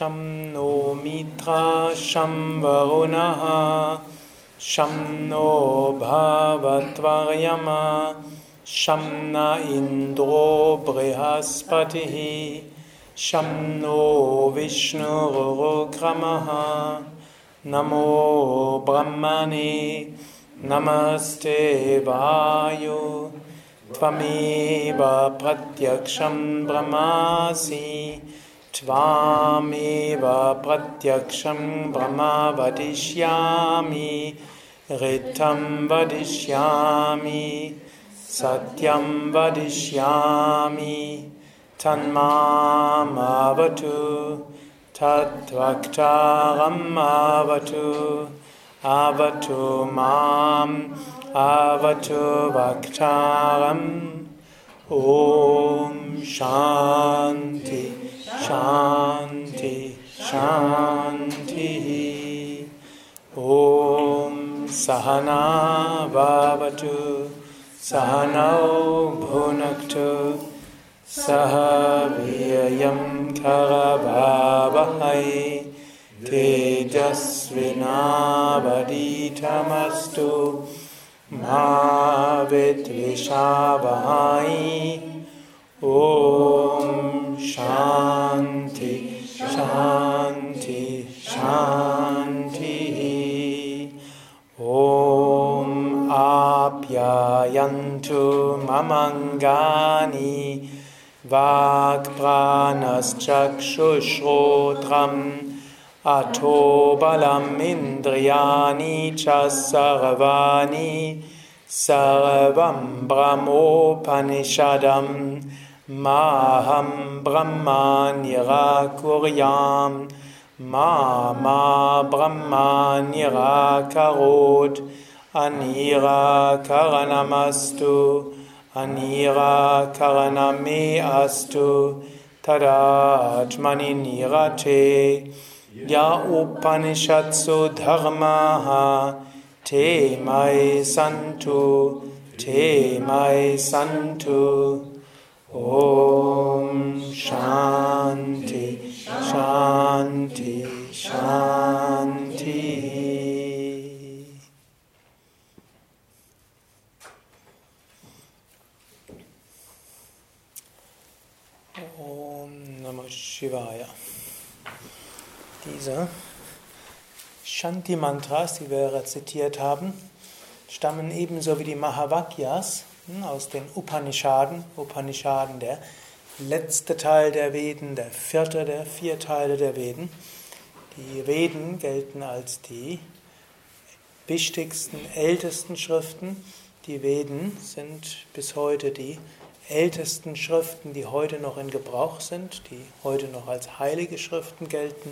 शं नो मित्रा शं वरुणः शं नो भवत्वर्यमा शं न इन्द्रो बृहस्पतिः शं नो विष्णुरुक्रमः। नमो ब्रह्मणे नमस्ते वायु त्वमेव प्रत्यक्षं ब्रह्मासि त्वामेव प्रत्यक्षं ब्रह्म वदिष्यामि ऋतं वदिष्यामि सत्यं वदिष्यामि तन्मामवतु तद्वक्तारम् आवतु आवतु माम् आवतु वक्तारम् ॐ शान्ति शान्ति शान्तिः। ॐ सहना भवतु सहनौ भुनक्तु सह वीर्यं करभावहै तेजस्विनावदीतमस्तु मा विद्विषावहै। ॐ Shanti, Shanti, Shanti. Om Apyayantu Mamangani Vagpranaschakshushrodram Ato Balam Indriyani Chasarvani Sarvam Brahmopanishadam Maham Brahmanirakuryam Mama Brahmanirakarot Anira Karanamastu Anira Karaname Astu. Tadatmani Nirate. Ya Upanishadsu Dharmaha. Te Mai Santu. Te Mai Santu. Om Shanti, Shanti, Shanti. Om Namah Shivaya. Diese Shanti-Mantras, die wir rezitiert haben, stammen ebenso wie die Mahavakyas aus den Upanishaden. Upanishaden, der letzte Teil der Veden, der vierte der vier Teile der Veden. Die Veden gelten als die wichtigsten, ältesten Schriften. Die Veden sind bis heute die ältesten Schriften, die heute noch in Gebrauch sind, die heute noch als heilige Schriften gelten.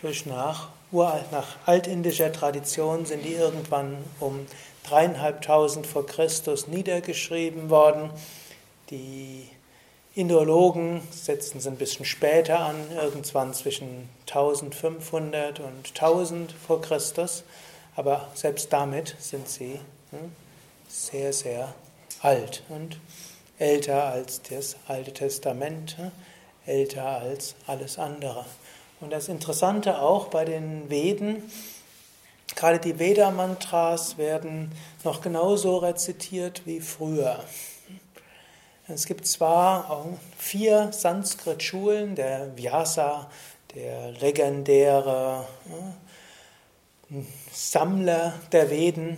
Durch nach, nach altindischer Tradition sind die irgendwann um dreieinhalbtausend vor Christus niedergeschrieben worden. Die Indologen setzen sie ein bisschen später an, irgendwann zwischen 1500 und 1000 vor Christus, aber selbst damit sind sie sehr, sehr alt und älter als das Alte Testament, älter als alles andere. Und das Interessante auch bei den Veden, gerade die Veda-Mantras werden noch genauso rezitiert wie früher. Es gibt zwar vier Sanskrit-Schulen, der Vyasa, der legendäre Sammler der Veden,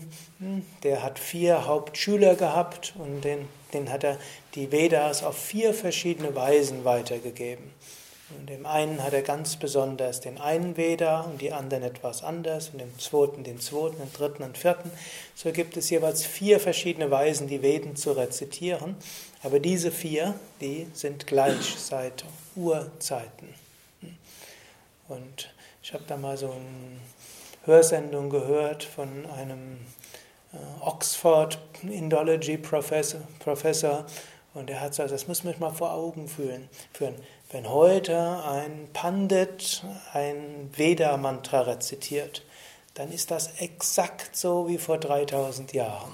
der hat vier Hauptschüler gehabt und den, den hat er die Vedas auf vier verschiedene Weisen weitergegeben. Und dem einen hat er ganz besonders den einen Veda und die anderen etwas anders und dem zweiten den zweiten, den dritten und vierten. So gibt es jeweils vier verschiedene Weisen, die Veden zu rezitieren. Aber diese vier, die sind gleich seit Urzeiten. Und ich habe da mal so eine Hörsendung gehört von einem Oxford Indology Professor, Professor und er hat gesagt, das muss man mal vor Augen führen. Wenn heute ein Pandit ein Veda-Mantra rezitiert, dann ist das exakt so wie vor 3000 Jahren.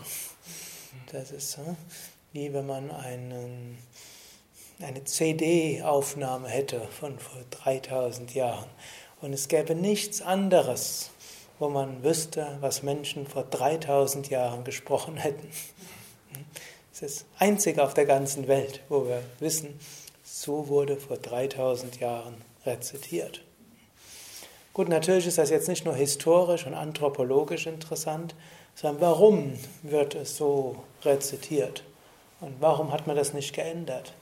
Das ist wie wenn man einen, eine CD-Aufnahme hätte von vor 3000 Jahren und es gäbe nichts anderes, wo man wüsste, was Menschen vor 3000 Jahren gesprochen hätten. Es ist einzig auf der ganzen Welt, wo wir wissen, so wurde vor 3000 Jahren rezitiert. Gut, natürlich ist das jetzt nicht nur historisch und anthropologisch interessant, sondern warum wird es so rezitiert? Und warum hat man das nicht geändert?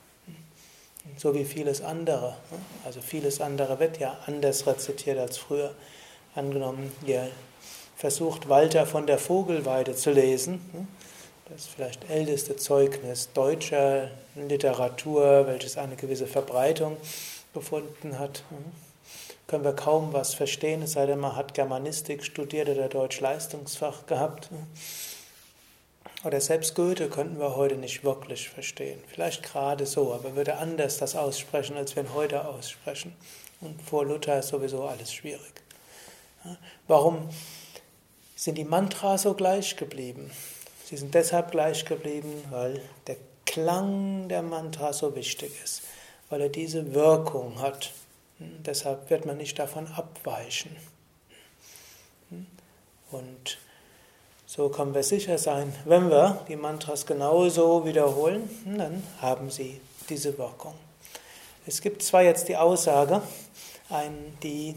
So wie vieles andere. Also vieles andere wird ja anders rezitiert als früher. Angenommen, ihr versucht Walter von der Vogelweide zu lesen. Das vielleicht älteste Zeugnis deutscher Literatur, welches eine gewisse Verbreitung gefunden hat können wir kaum was verstehen, es sei denn, man hat Germanistik studiert oder Deutsch-Leistungsfach gehabt. Oder selbst Goethe könnten wir heute nicht wirklich verstehen. Vielleicht gerade so, aber würde anders das aussprechen, als wir ihn heute aussprechen. Und vor Luther ist sowieso alles schwierig. Warum sind die Mantras so gleich geblieben? Sie sind deshalb gleich geblieben, weil der Klang der Mantra so wichtig ist, weil er diese Wirkung hat. Deshalb wird man nicht davon abweichen. Und so können wir sicher sein, wenn wir die Mantras genauso wiederholen, dann haben sie diese Wirkung. Es gibt zwar jetzt die Aussage, die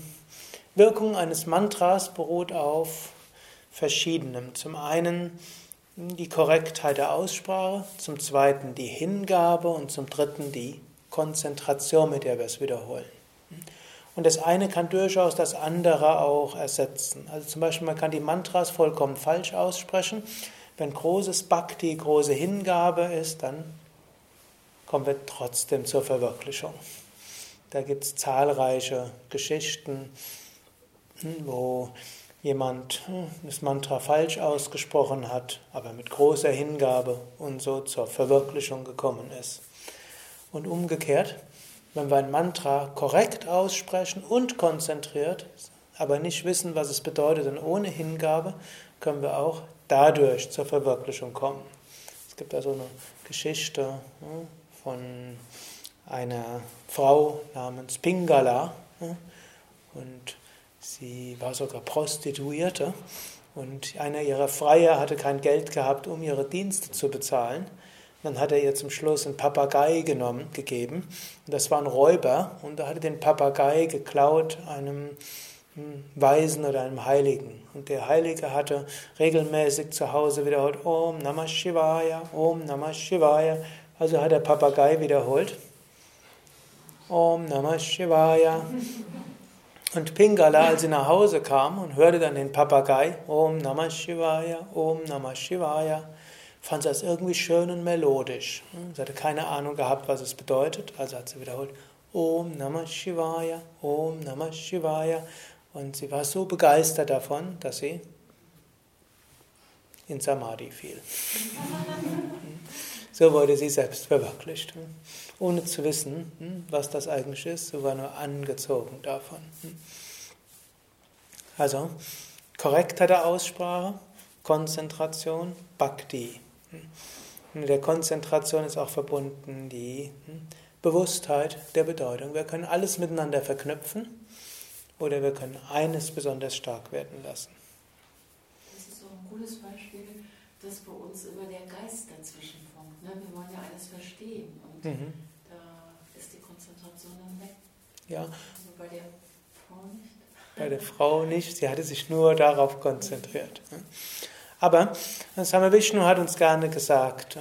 Wirkung eines Mantras beruht auf verschiedenem. Zum einen die Korrektheit der Aussprache, zum zweiten die Hingabe und zum dritten die Konzentration, mit der wir es wiederholen. Und das eine kann durchaus das andere auch ersetzen. Also zum Beispiel, man kann die Mantras vollkommen falsch aussprechen. Wenn großes Bhakti, große Hingabe ist, dann kommen wir trotzdem zur Verwirklichung. Da gibt es zahlreiche Geschichten, wo jemand das Mantra falsch ausgesprochen hat, aber mit großer Hingabe und so zur Verwirklichung gekommen ist. Und umgekehrt, wenn wir ein Mantra korrekt aussprechen und konzentriert, aber nicht wissen, was es bedeutet und ohne Hingabe, können wir auch dadurch zur Verwirklichung kommen. Es gibt also eine Geschichte von einer Frau namens Pingala und sie war sogar Prostituierte und einer ihrer Freier hatte kein Geld gehabt, um ihre Dienste zu bezahlen. Dann hat er ihr zum Schluss einen Papagei genommen, gegeben. Und das war ein Räuber. Und er hatte den Papagei geklaut einem hm, Weisen oder einem Heiligen. Und der Heilige hatte regelmäßig zu Hause wiederholt, Om Namah Shivaya, Om Namah Shivaya. Also hat der Papagei wiederholt, Om Namah Shivaya. Und Pingala, als sie nach Hause kam und hörte dann den Papagei, Om Namah Shivaya, Om Namah Shivaya, fand sie das irgendwie schön und melodisch. Sie hatte keine Ahnung gehabt, was es bedeutet, also hat sie wiederholt Om Namah Shivaya, Om Namah Shivaya. Und sie war so begeistert davon, dass sie in Samadhi fiel. So wurde sie selbst verwirklicht, ohne zu wissen, was das eigentlich ist. Sie war nur angezogen davon. Also, Korrektheit der Aussprache, Konzentration, Bhakti. Mit der Konzentration ist auch verbunden die hm, Bewusstheit der Bedeutung. Wir können alles miteinander verknüpfen oder wir können eines besonders stark werden lassen. Das ist so ein gutes Beispiel, dass bei uns immer der Geist dazwischen. Ne? Wir wollen ja alles verstehen und mhm. da ist die Konzentration dann weg. Ja. Also bei der Frau nicht. Bei der Frau nicht, sie hatte sich nur darauf konzentriert. Aber Swami Vishnu hat uns gerne gesagt,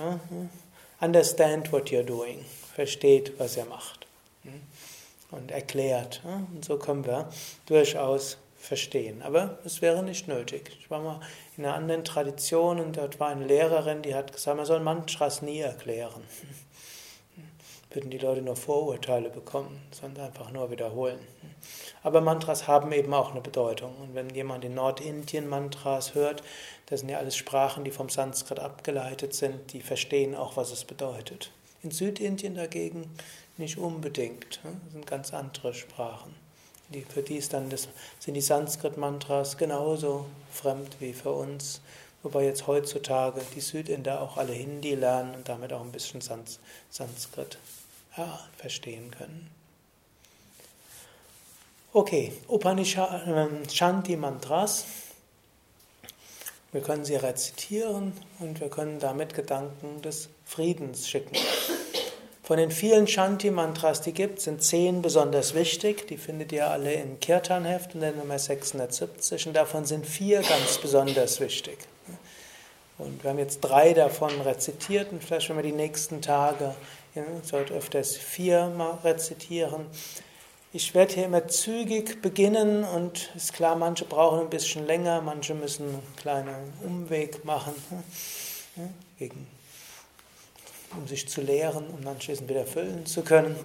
understand what you're doing, versteht, was er macht und erklärt. Und so können wir durchaus verstehen. Aber es wäre nicht nötig. Ich war mal in einer anderen Tradition und dort war eine Lehrerin, die hat gesagt, man soll Mantras nie erklären. Würden die Leute nur Vorurteile bekommen, sondern einfach nur wiederholen. Aber Mantras haben eben auch eine Bedeutung. Und wenn jemand in Nordindien Mantras hört, das sind ja alles Sprachen, die vom Sanskrit abgeleitet sind, die verstehen auch, was es bedeutet. In Südindien dagegen nicht unbedingt. Das sind ganz andere Sprachen. Die, für die ist dann das, sind die Sanskrit-Mantras genauso fremd wie für uns. Wobei jetzt heutzutage die Südinder auch alle Hindi lernen und damit auch ein bisschen Sans Sanskrit ja, verstehen können. Okay, Upanishad, äh, Shanti Mantras. Wir können sie rezitieren und wir können damit Gedanken des Friedens schicken. Von den vielen Shanti-Mantras, die gibt, sind zehn besonders wichtig. Die findet ihr alle im Kirtan-Heft in der Nummer 670 und davon sind vier ganz besonders wichtig. Und wir haben jetzt drei davon rezitiert und vielleicht wenn wir die nächsten Tage, ja, sollte öfters vier mal rezitieren. Ich werde hier immer zügig beginnen und ist klar, manche brauchen ein bisschen länger, manche müssen einen kleinen Umweg machen, wegen, um sich zu lehren und anschließend wieder füllen zu können.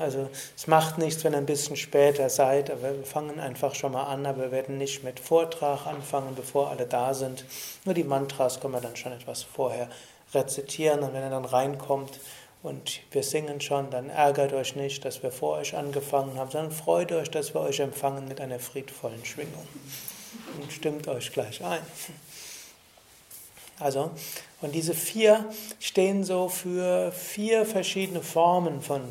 Also es macht nichts, wenn ihr ein bisschen später seid, aber wir fangen einfach schon mal an, aber wir werden nicht mit Vortrag anfangen, bevor alle da sind. Nur die Mantras können wir dann schon etwas vorher rezitieren und wenn er dann reinkommt, und wir singen schon, dann ärgert euch nicht, dass wir vor euch angefangen haben, sondern freut euch, dass wir euch empfangen mit einer friedvollen Schwingung. Und stimmt euch gleich ein. Also, und diese vier stehen so für vier verschiedene Formen von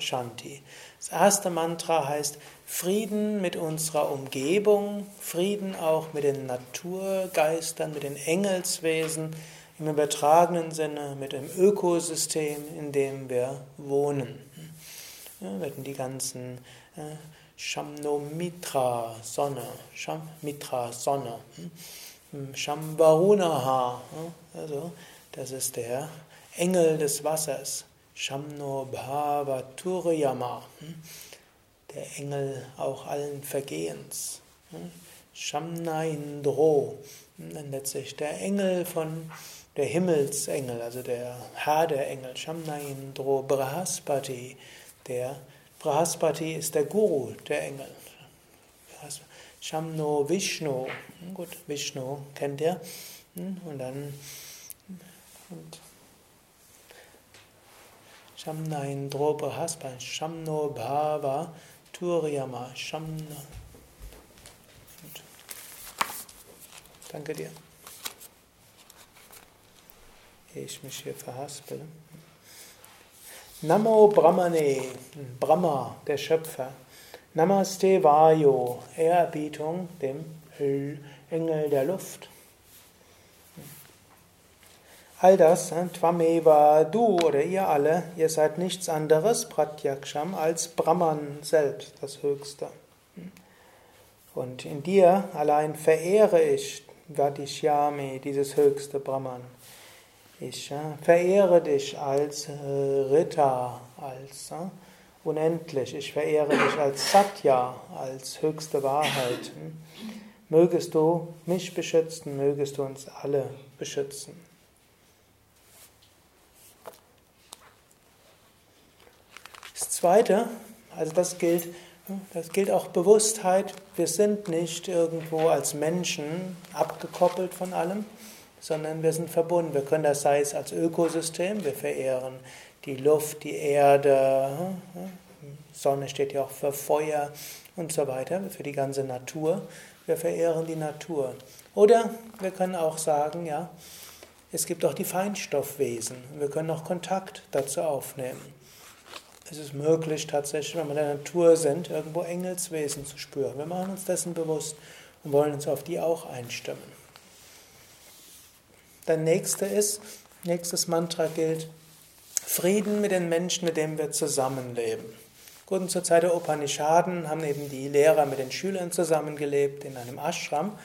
Shanti. Das erste Mantra heißt Frieden mit unserer Umgebung, Frieden auch mit den Naturgeistern, mit den Engelswesen, im übertragenen Sinne mit dem Ökosystem, in dem wir wohnen. Ja, werden die ganzen äh, Shamnomitra Sonne, Shamitra Sonne, hm, Shambharunaha, also das ist der Engel des Wassers, Shamno Bhavaturiyama, hm, der Engel auch allen Vergehens, hm, Shamna Indro, dann letztlich der Engel von der Himmelsengel, also der Herr der Engel, Shamnaindro Brahaspati, der Brahaspati ist der Guru der Engel. Shamno Vishnu, hm, gut, Vishnu kennt ihr, hm, und dann und Shamnaindro Brahaspati, Shamno Bhava Turyama, Shamna. Danke dir ich mich hier verhaspel. Namo Brahmane, Brahma, der Schöpfer. Namaste Vayo, Ehrerbietung dem Engel der Luft. All das, ne, Twameva, du oder ihr alle, ihr seid nichts anderes, Pratyaksham, als Brahman selbst, das Höchste. Und in dir allein verehre ich Vadishyami, dieses höchste Brahman. Ich verehre dich als äh, Ritter, als äh, unendlich. Ich verehre dich als Satya, als höchste Wahrheit. Mögest du mich beschützen, mögest du uns alle beschützen. Das Zweite, also das gilt, das gilt auch Bewusstheit. Wir sind nicht irgendwo als Menschen abgekoppelt von allem sondern wir sind verbunden. Wir können das sei es als Ökosystem, wir verehren die Luft, die Erde, Sonne steht ja auch für Feuer und so weiter, für die ganze Natur. Wir verehren die Natur. Oder wir können auch sagen, ja, es gibt auch die Feinstoffwesen. Wir können auch Kontakt dazu aufnehmen. Es ist möglich, tatsächlich, wenn wir in der Natur sind, irgendwo Engelswesen zu spüren. Wir machen uns dessen bewusst und wollen uns auf die auch einstimmen. Der nächste ist, nächstes Mantra gilt, Frieden mit den Menschen, mit denen wir zusammenleben. Gut, und zur Zeit der Upanishaden haben eben die Lehrer mit den Schülern zusammengelebt in einem Ashram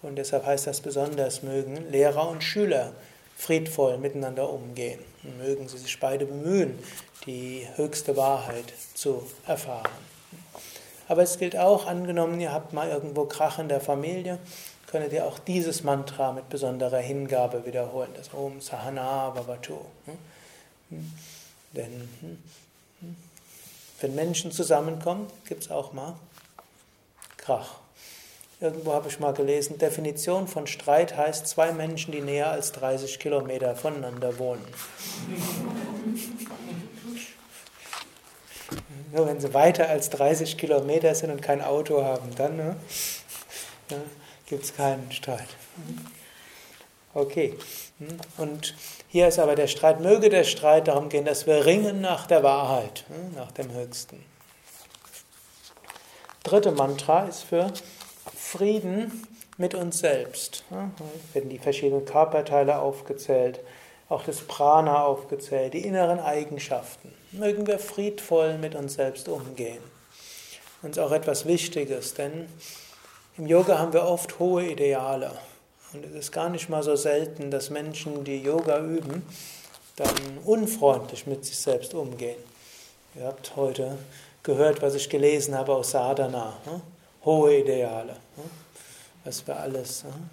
und deshalb heißt das besonders, mögen Lehrer und Schüler friedvoll miteinander umgehen und mögen sie sich beide bemühen, die höchste Wahrheit zu erfahren. Aber es gilt auch, angenommen, ihr habt mal irgendwo Krach in der Familie, könntet ihr auch dieses Mantra mit besonderer Hingabe wiederholen, das Om Sahana Bhavatu. Hm? Hm? Denn hm? wenn Menschen zusammenkommen, gibt es auch mal Krach. Irgendwo habe ich mal gelesen, Definition von Streit heißt zwei Menschen, die näher als 30 Kilometer voneinander wohnen. Nur wenn sie weiter als 30 Kilometer sind und kein Auto haben, dann ne? ja, gibt es keinen Streit. Okay. Hm? Und hier ist aber der Streit, möge der Streit darum gehen, dass wir ringen nach der Wahrheit, hm? nach dem Höchsten. Dritte Mantra ist für Frieden mit uns selbst. Da werden die verschiedenen Körperteile aufgezählt, auch das Prana aufgezählt, die inneren Eigenschaften. Mögen wir friedvoll mit uns selbst umgehen. Und ist auch etwas Wichtiges, denn im Yoga haben wir oft hohe Ideale. Und es ist gar nicht mal so selten, dass Menschen, die Yoga üben, dann unfreundlich mit sich selbst umgehen. Ihr habt heute gehört, was ich gelesen habe aus Sadhana. Hm? Hohe Ideale. Hm? Was wir alles hm?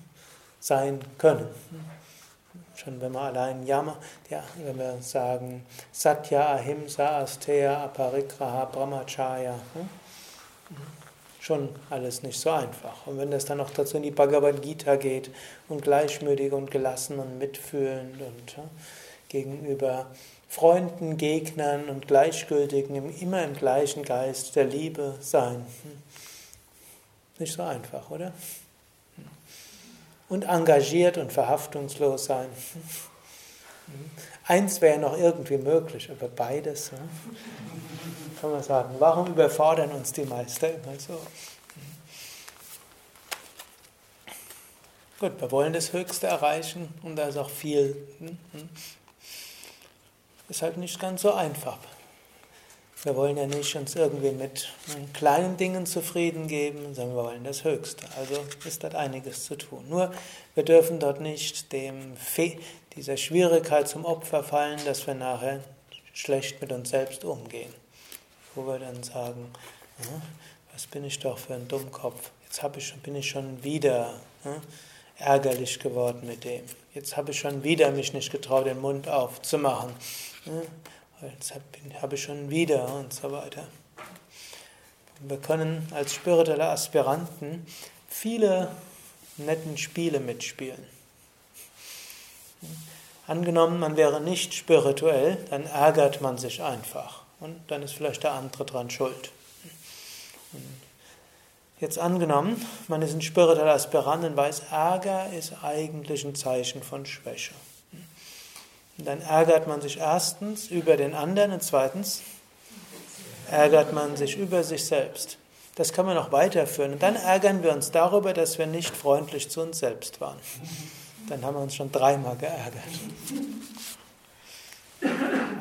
sein können. Schon wenn wir allein Yama, ja, wenn wir sagen Satya, Ahimsa, Asteya, Aparigraha, Brahmacharya, schon alles nicht so einfach. Und wenn das dann noch dazu in die Bhagavad Gita geht und gleichmütig und gelassen und mitfühlend und gegenüber Freunden, Gegnern und Gleichgültigen immer im gleichen Geist der Liebe sein. Hm. Nicht so einfach, oder? Und engagiert und verhaftungslos sein. Hm. Eins wäre noch irgendwie möglich, aber beides, kann man sagen, warum überfordern uns die Meister immer so? Gut, wir wollen das Höchste erreichen und da ist auch viel ist halt nicht ganz so einfach. Wir wollen ja nicht uns irgendwie mit kleinen Dingen zufrieden geben, sondern wir wollen das Höchste. Also ist dort einiges zu tun. Nur wir dürfen dort nicht dem Fe dieser Schwierigkeit zum Opfer fallen, dass wir nachher schlecht mit uns selbst umgehen. Wo wir dann sagen, was bin ich doch für ein Dummkopf. Jetzt ich, bin ich schon wieder ärgerlich geworden mit dem. Jetzt habe ich schon wieder mich nicht getraut, den Mund aufzumachen. Jetzt habe ich schon wieder und so weiter. Wir können als spirituelle Aspiranten viele netten Spiele mitspielen. Angenommen, man wäre nicht spirituell, dann ärgert man sich einfach und dann ist vielleicht der andere dran schuld. Jetzt angenommen, man ist ein spiritueller Aspirant und weiß, Ärger ist eigentlich ein Zeichen von Schwäche. Und dann ärgert man sich erstens über den anderen und zweitens ärgert man sich über sich selbst. Das kann man noch weiterführen. Und dann ärgern wir uns darüber, dass wir nicht freundlich zu uns selbst waren. Dann haben wir uns schon dreimal geärgert.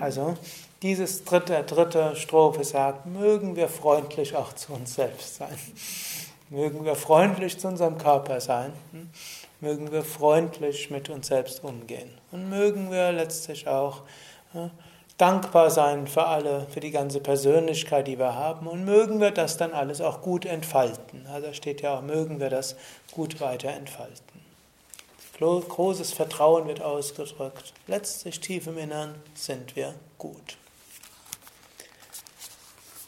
Also, dieses dritte, dritte Strophe sagt, mögen wir freundlich auch zu uns selbst sein. Mögen wir freundlich zu unserem Körper sein. Mögen wir freundlich mit uns selbst umgehen. Und mögen wir letztlich auch dankbar sein für alle, für die ganze Persönlichkeit, die wir haben. Und mögen wir das dann alles auch gut entfalten. Also steht ja auch, mögen wir das gut weiter entfalten. Großes Vertrauen wird ausgedrückt. Letztlich tief im Innern sind wir gut.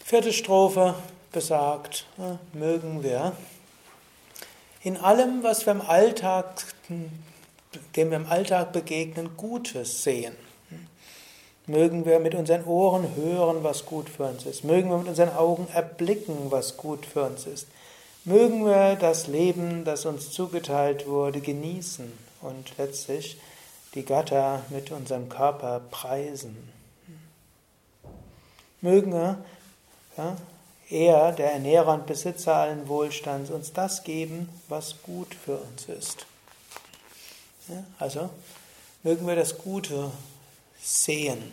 Vierte Strophe besagt, mögen wir in allem, was wir im Alltag, dem wir im Alltag begegnen, Gutes sehen. Mögen wir mit unseren Ohren hören, was gut für uns ist. Mögen wir mit unseren Augen erblicken, was gut für uns ist. Mögen wir das Leben, das uns zugeteilt wurde, genießen und letztlich die Götter mit unserem Körper preisen. Mögen wir ja, er, der Ernährer und Besitzer allen Wohlstands, uns das geben, was gut für uns ist. Ja, also mögen wir das Gute sehen.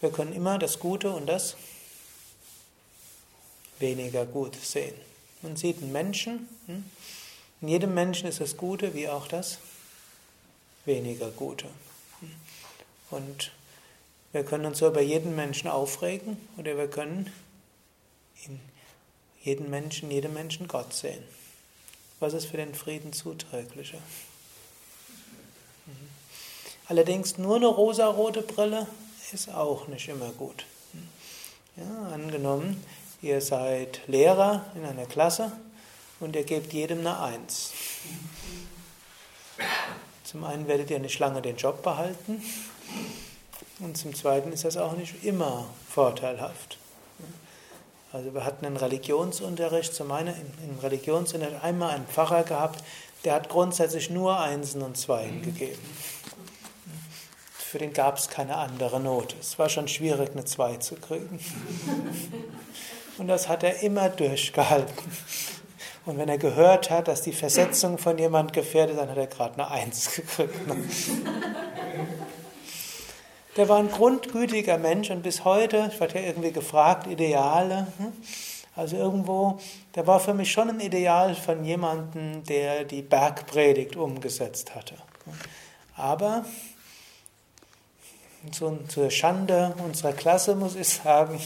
Wir können immer das Gute und das weniger gut sehen. Man sieht einen Menschen, hm? in jedem Menschen ist das Gute wie auch das weniger Gute. Und wir können uns so über jeden Menschen aufregen oder wir können in jedem Menschen, jedem Menschen Gott sehen. Was ist für den Frieden zuträglicher? Mhm. Allerdings nur eine rosarote Brille ist auch nicht immer gut. Ja, angenommen, ihr seid Lehrer in einer Klasse und ihr gebt jedem eine Eins. Zum einen werdet ihr nicht lange den Job behalten und zum Zweiten ist das auch nicht immer vorteilhaft. Also wir hatten einen Religionsunterricht, zu meiner, im Religionsunterricht einmal einen Pfarrer gehabt, der hat grundsätzlich nur Einsen und Zweien gegeben. Für den gab es keine andere Note. Es war schon schwierig, eine Zwei zu kriegen. Und das hat er immer durchgehalten. Und wenn er gehört hat, dass die Versetzung von jemand gefährdet ist, dann hat er gerade eine Eins gekriegt. Der war ein grundgütiger Mensch und bis heute, ich werde ja irgendwie gefragt, Ideale. Hm? Also irgendwo, der war für mich schon ein Ideal von jemandem, der die Bergpredigt umgesetzt hatte. Aber zur Schande unserer Klasse muss ich sagen,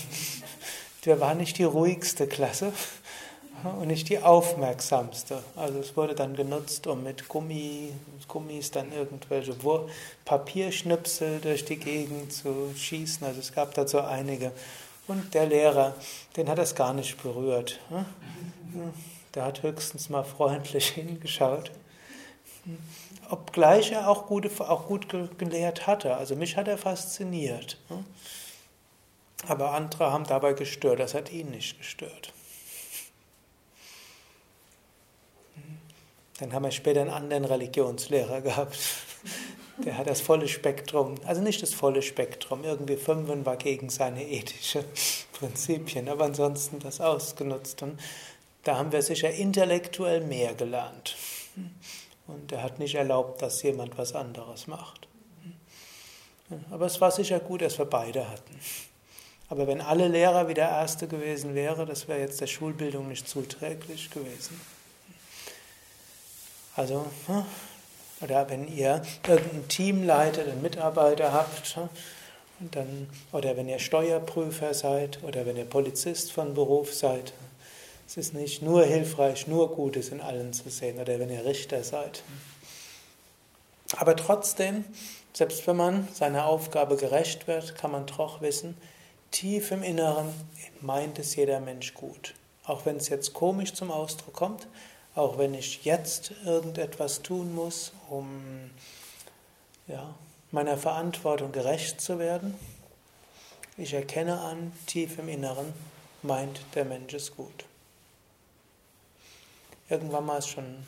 der war nicht die ruhigste Klasse und nicht die aufmerksamste. Also es wurde dann genutzt, um mit Gummi, Gummis dann irgendwelche Papierschnipsel durch die Gegend zu schießen. Also es gab dazu einige. Und der Lehrer, den hat das gar nicht berührt. Der hat höchstens mal freundlich hingeschaut. Obgleich er auch, gute, auch gut gelehrt hatte. Also mich hat er fasziniert. Aber andere haben dabei gestört. Das hat ihn nicht gestört. Dann haben wir später einen anderen Religionslehrer gehabt. Der hat das volle Spektrum, also nicht das volle Spektrum, irgendwie fünfen war gegen seine ethischen Prinzipien, aber ansonsten das ausgenutzt. Und da haben wir sicher intellektuell mehr gelernt. Und er hat nicht erlaubt, dass jemand was anderes macht. Aber es war sicher gut, dass wir beide hatten. Aber wenn alle Lehrer wie der Erste gewesen wären, das wäre jetzt der Schulbildung nicht zuträglich gewesen. Also, hm, oder wenn ihr irgendein Team leitet, einen Mitarbeiter habt, hm, dann, oder wenn ihr Steuerprüfer seid oder wenn ihr Polizist von Beruf seid, es ist nicht nur hilfreich, nur Gutes in allen zu sehen, oder wenn ihr Richter seid. Aber trotzdem, selbst wenn man seiner Aufgabe gerecht wird, kann man doch wissen, tief im Inneren meint es jeder Mensch gut. Auch wenn es jetzt komisch zum Ausdruck kommt, auch wenn ich jetzt irgendetwas tun muss, um ja, meiner Verantwortung gerecht zu werden, ich erkenne an, tief im Inneren meint der Mensch es gut. Irgendwann mal ist schon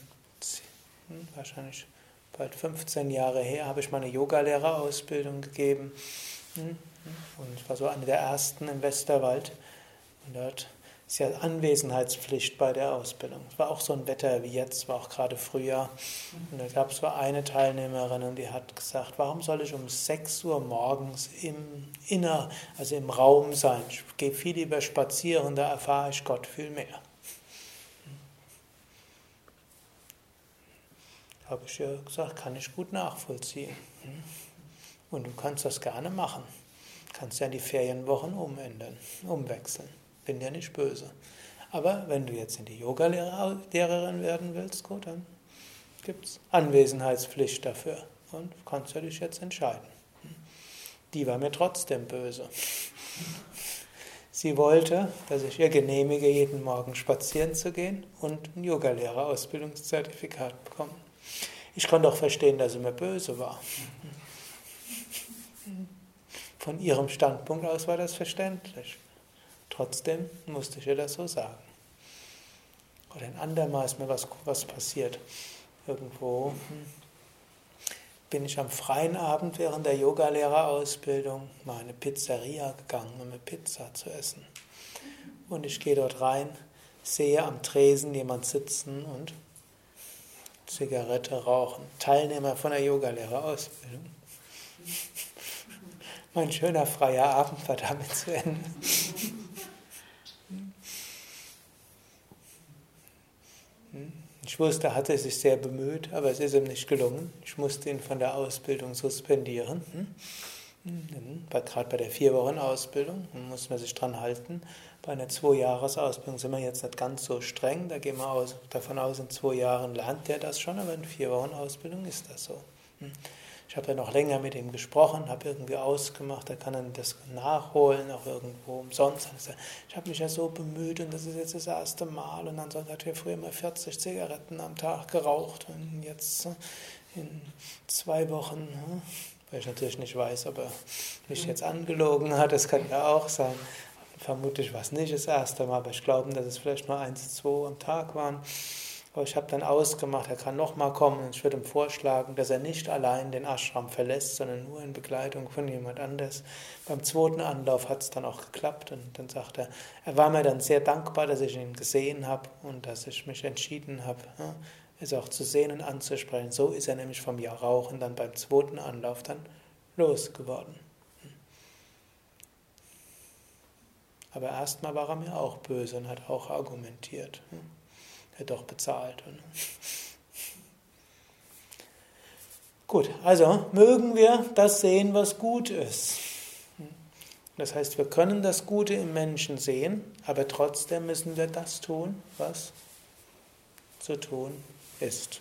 wahrscheinlich bald 15 Jahre her, habe ich meine Yogalehrerausbildung gegeben. Und ich war so eine der ersten im Westerwald. Und dort ist ja Anwesenheitspflicht bei der Ausbildung. Es war auch so ein Wetter wie jetzt, war auch gerade Frühjahr. Und da gab es so eine Teilnehmerin und die hat gesagt, warum soll ich um 6 Uhr morgens im Inner, also im Raum sein? Ich gehe viel lieber spazieren, da erfahre ich Gott viel mehr. Habe ich ja gesagt, kann ich gut nachvollziehen. Und du kannst das gerne machen. Kannst ja die Ferienwochen umändern, umwechseln bin ja nicht böse. Aber wenn du jetzt in die Yoga-Lehrerin werden willst, gut, dann gibt es Anwesenheitspflicht dafür. Und kannst du dich jetzt entscheiden. Die war mir trotzdem böse. Sie wollte, dass ich ihr genehmige, jeden Morgen spazieren zu gehen und ein Yogalehrerausbildungszertifikat bekomme. Ich konnte auch verstehen, dass sie mir böse war. Von ihrem Standpunkt aus war das verständlich. Trotzdem musste ich ihr das so sagen. Oder ein andermal ist mir was, was passiert. Irgendwo hm, bin ich am freien Abend während der Yogalehrerausbildung mal in eine Pizzeria gegangen, um eine Pizza zu essen. Und ich gehe dort rein, sehe am Tresen jemand sitzen und Zigarette rauchen. Teilnehmer von der Yogalehrerausbildung. Mein schöner freier Abend war damit zu Ende. Ich wusste, er hatte sich sehr bemüht, aber es ist ihm nicht gelungen. Ich musste ihn von der Ausbildung suspendieren. Gerade bei der vier Wochen Ausbildung muss man sich dran halten. Bei einer Zwei-Jahres-Ausbildung sind wir jetzt nicht ganz so streng. Da gehen wir aus, davon aus, in zwei Jahren lernt der das schon, aber in vier Wochen Ausbildung ist das so. Ich habe ja noch länger mit ihm gesprochen, habe irgendwie ausgemacht, er kann dann das nachholen, auch irgendwo umsonst. Ich habe mich ja so bemüht und das ist jetzt das erste Mal. Und ansonsten hat er früher mal 40 Zigaretten am Tag geraucht und jetzt in zwei Wochen, hm, weil ich natürlich nicht weiß, ob er mich jetzt angelogen hat, das kann ja auch sein. Vermutlich war es nicht das erste Mal, aber ich glaube, dass es vielleicht nur eins, zwei am Tag waren. Aber ich habe dann ausgemacht, er kann nochmal kommen und ich würde ihm vorschlagen, dass er nicht allein den Ashram verlässt, sondern nur in Begleitung von jemand anders. Beim zweiten Anlauf hat es dann auch geklappt und dann sagt er, er war mir dann sehr dankbar, dass ich ihn gesehen habe und dass ich mich entschieden habe, es auch zu sehen und anzusprechen. So ist er nämlich vom Jahr Rauchen dann beim zweiten Anlauf dann losgeworden. Aber erstmal war er mir auch böse und hat auch argumentiert. Hat doch bezahlt. Gut, also mögen wir das sehen, was gut ist. Das heißt, wir können das Gute im Menschen sehen, aber trotzdem müssen wir das tun, was zu tun ist.